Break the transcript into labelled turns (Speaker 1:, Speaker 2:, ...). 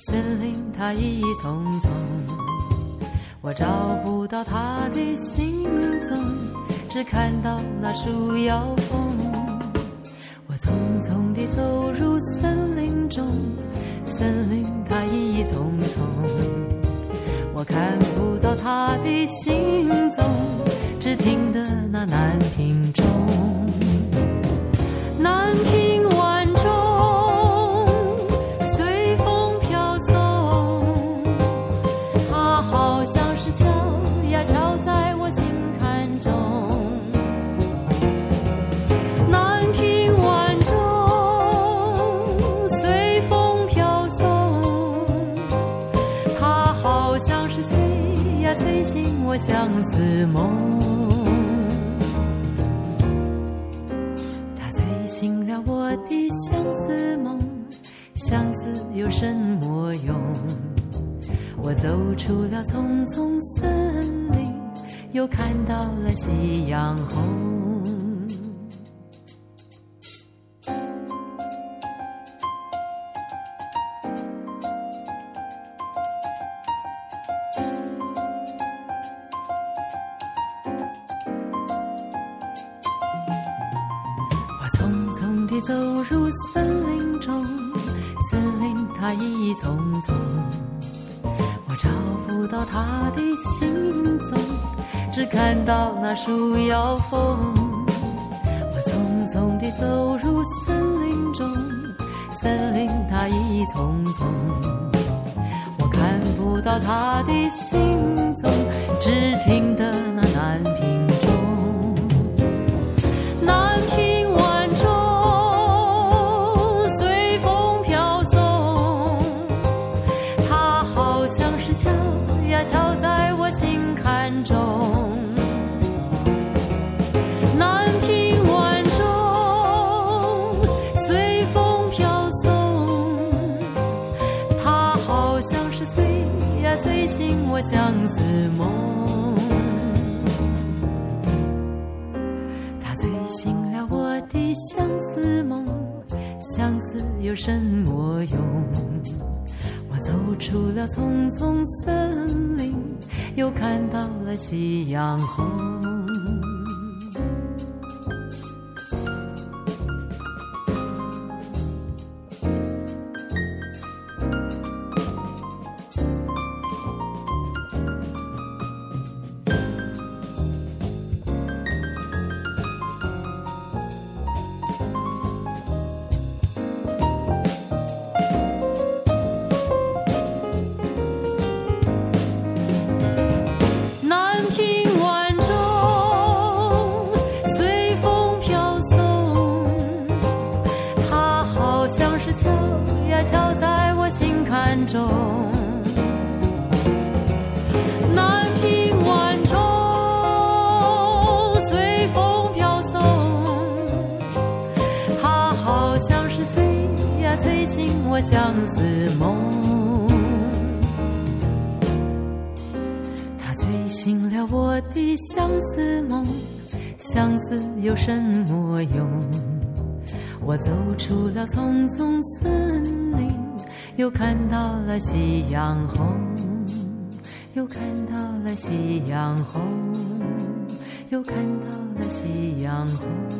Speaker 1: 森林它一丛丛，我找不到它的行踪，只看到那树摇风。我匆匆地走入森林中，森林它一丛丛，我看不到它的行踪，只听得那南心坎中，南屏晚钟随风飘送，它好像是催呀催醒我相思梦。它催醒了我的相思梦，相思有什么用？我走出了丛丛森。又看到了夕阳红。我匆匆地走入森林中，森林它一丛丛，我找不到它的行踪，只看到那树摇风。我匆匆地走入森林中，森林它一丛丛，我看不到他的行踪，只听得那南屏像是敲呀敲在我心坎中。南屏晚钟随风飘送，它好像是催呀催醒我相思梦。它催醒了我的相思梦，相思有什么用？走出了丛丛森林，又看到了夕阳红。敲呀敲在我心坎中。南屏晚钟随风飘送，它好像是催呀催醒我相思梦。它催醒了我的相思梦，相思有什么用？我走出了丛丛森林，又看到了夕阳红，又看到了夕阳红，又看到了夕阳红。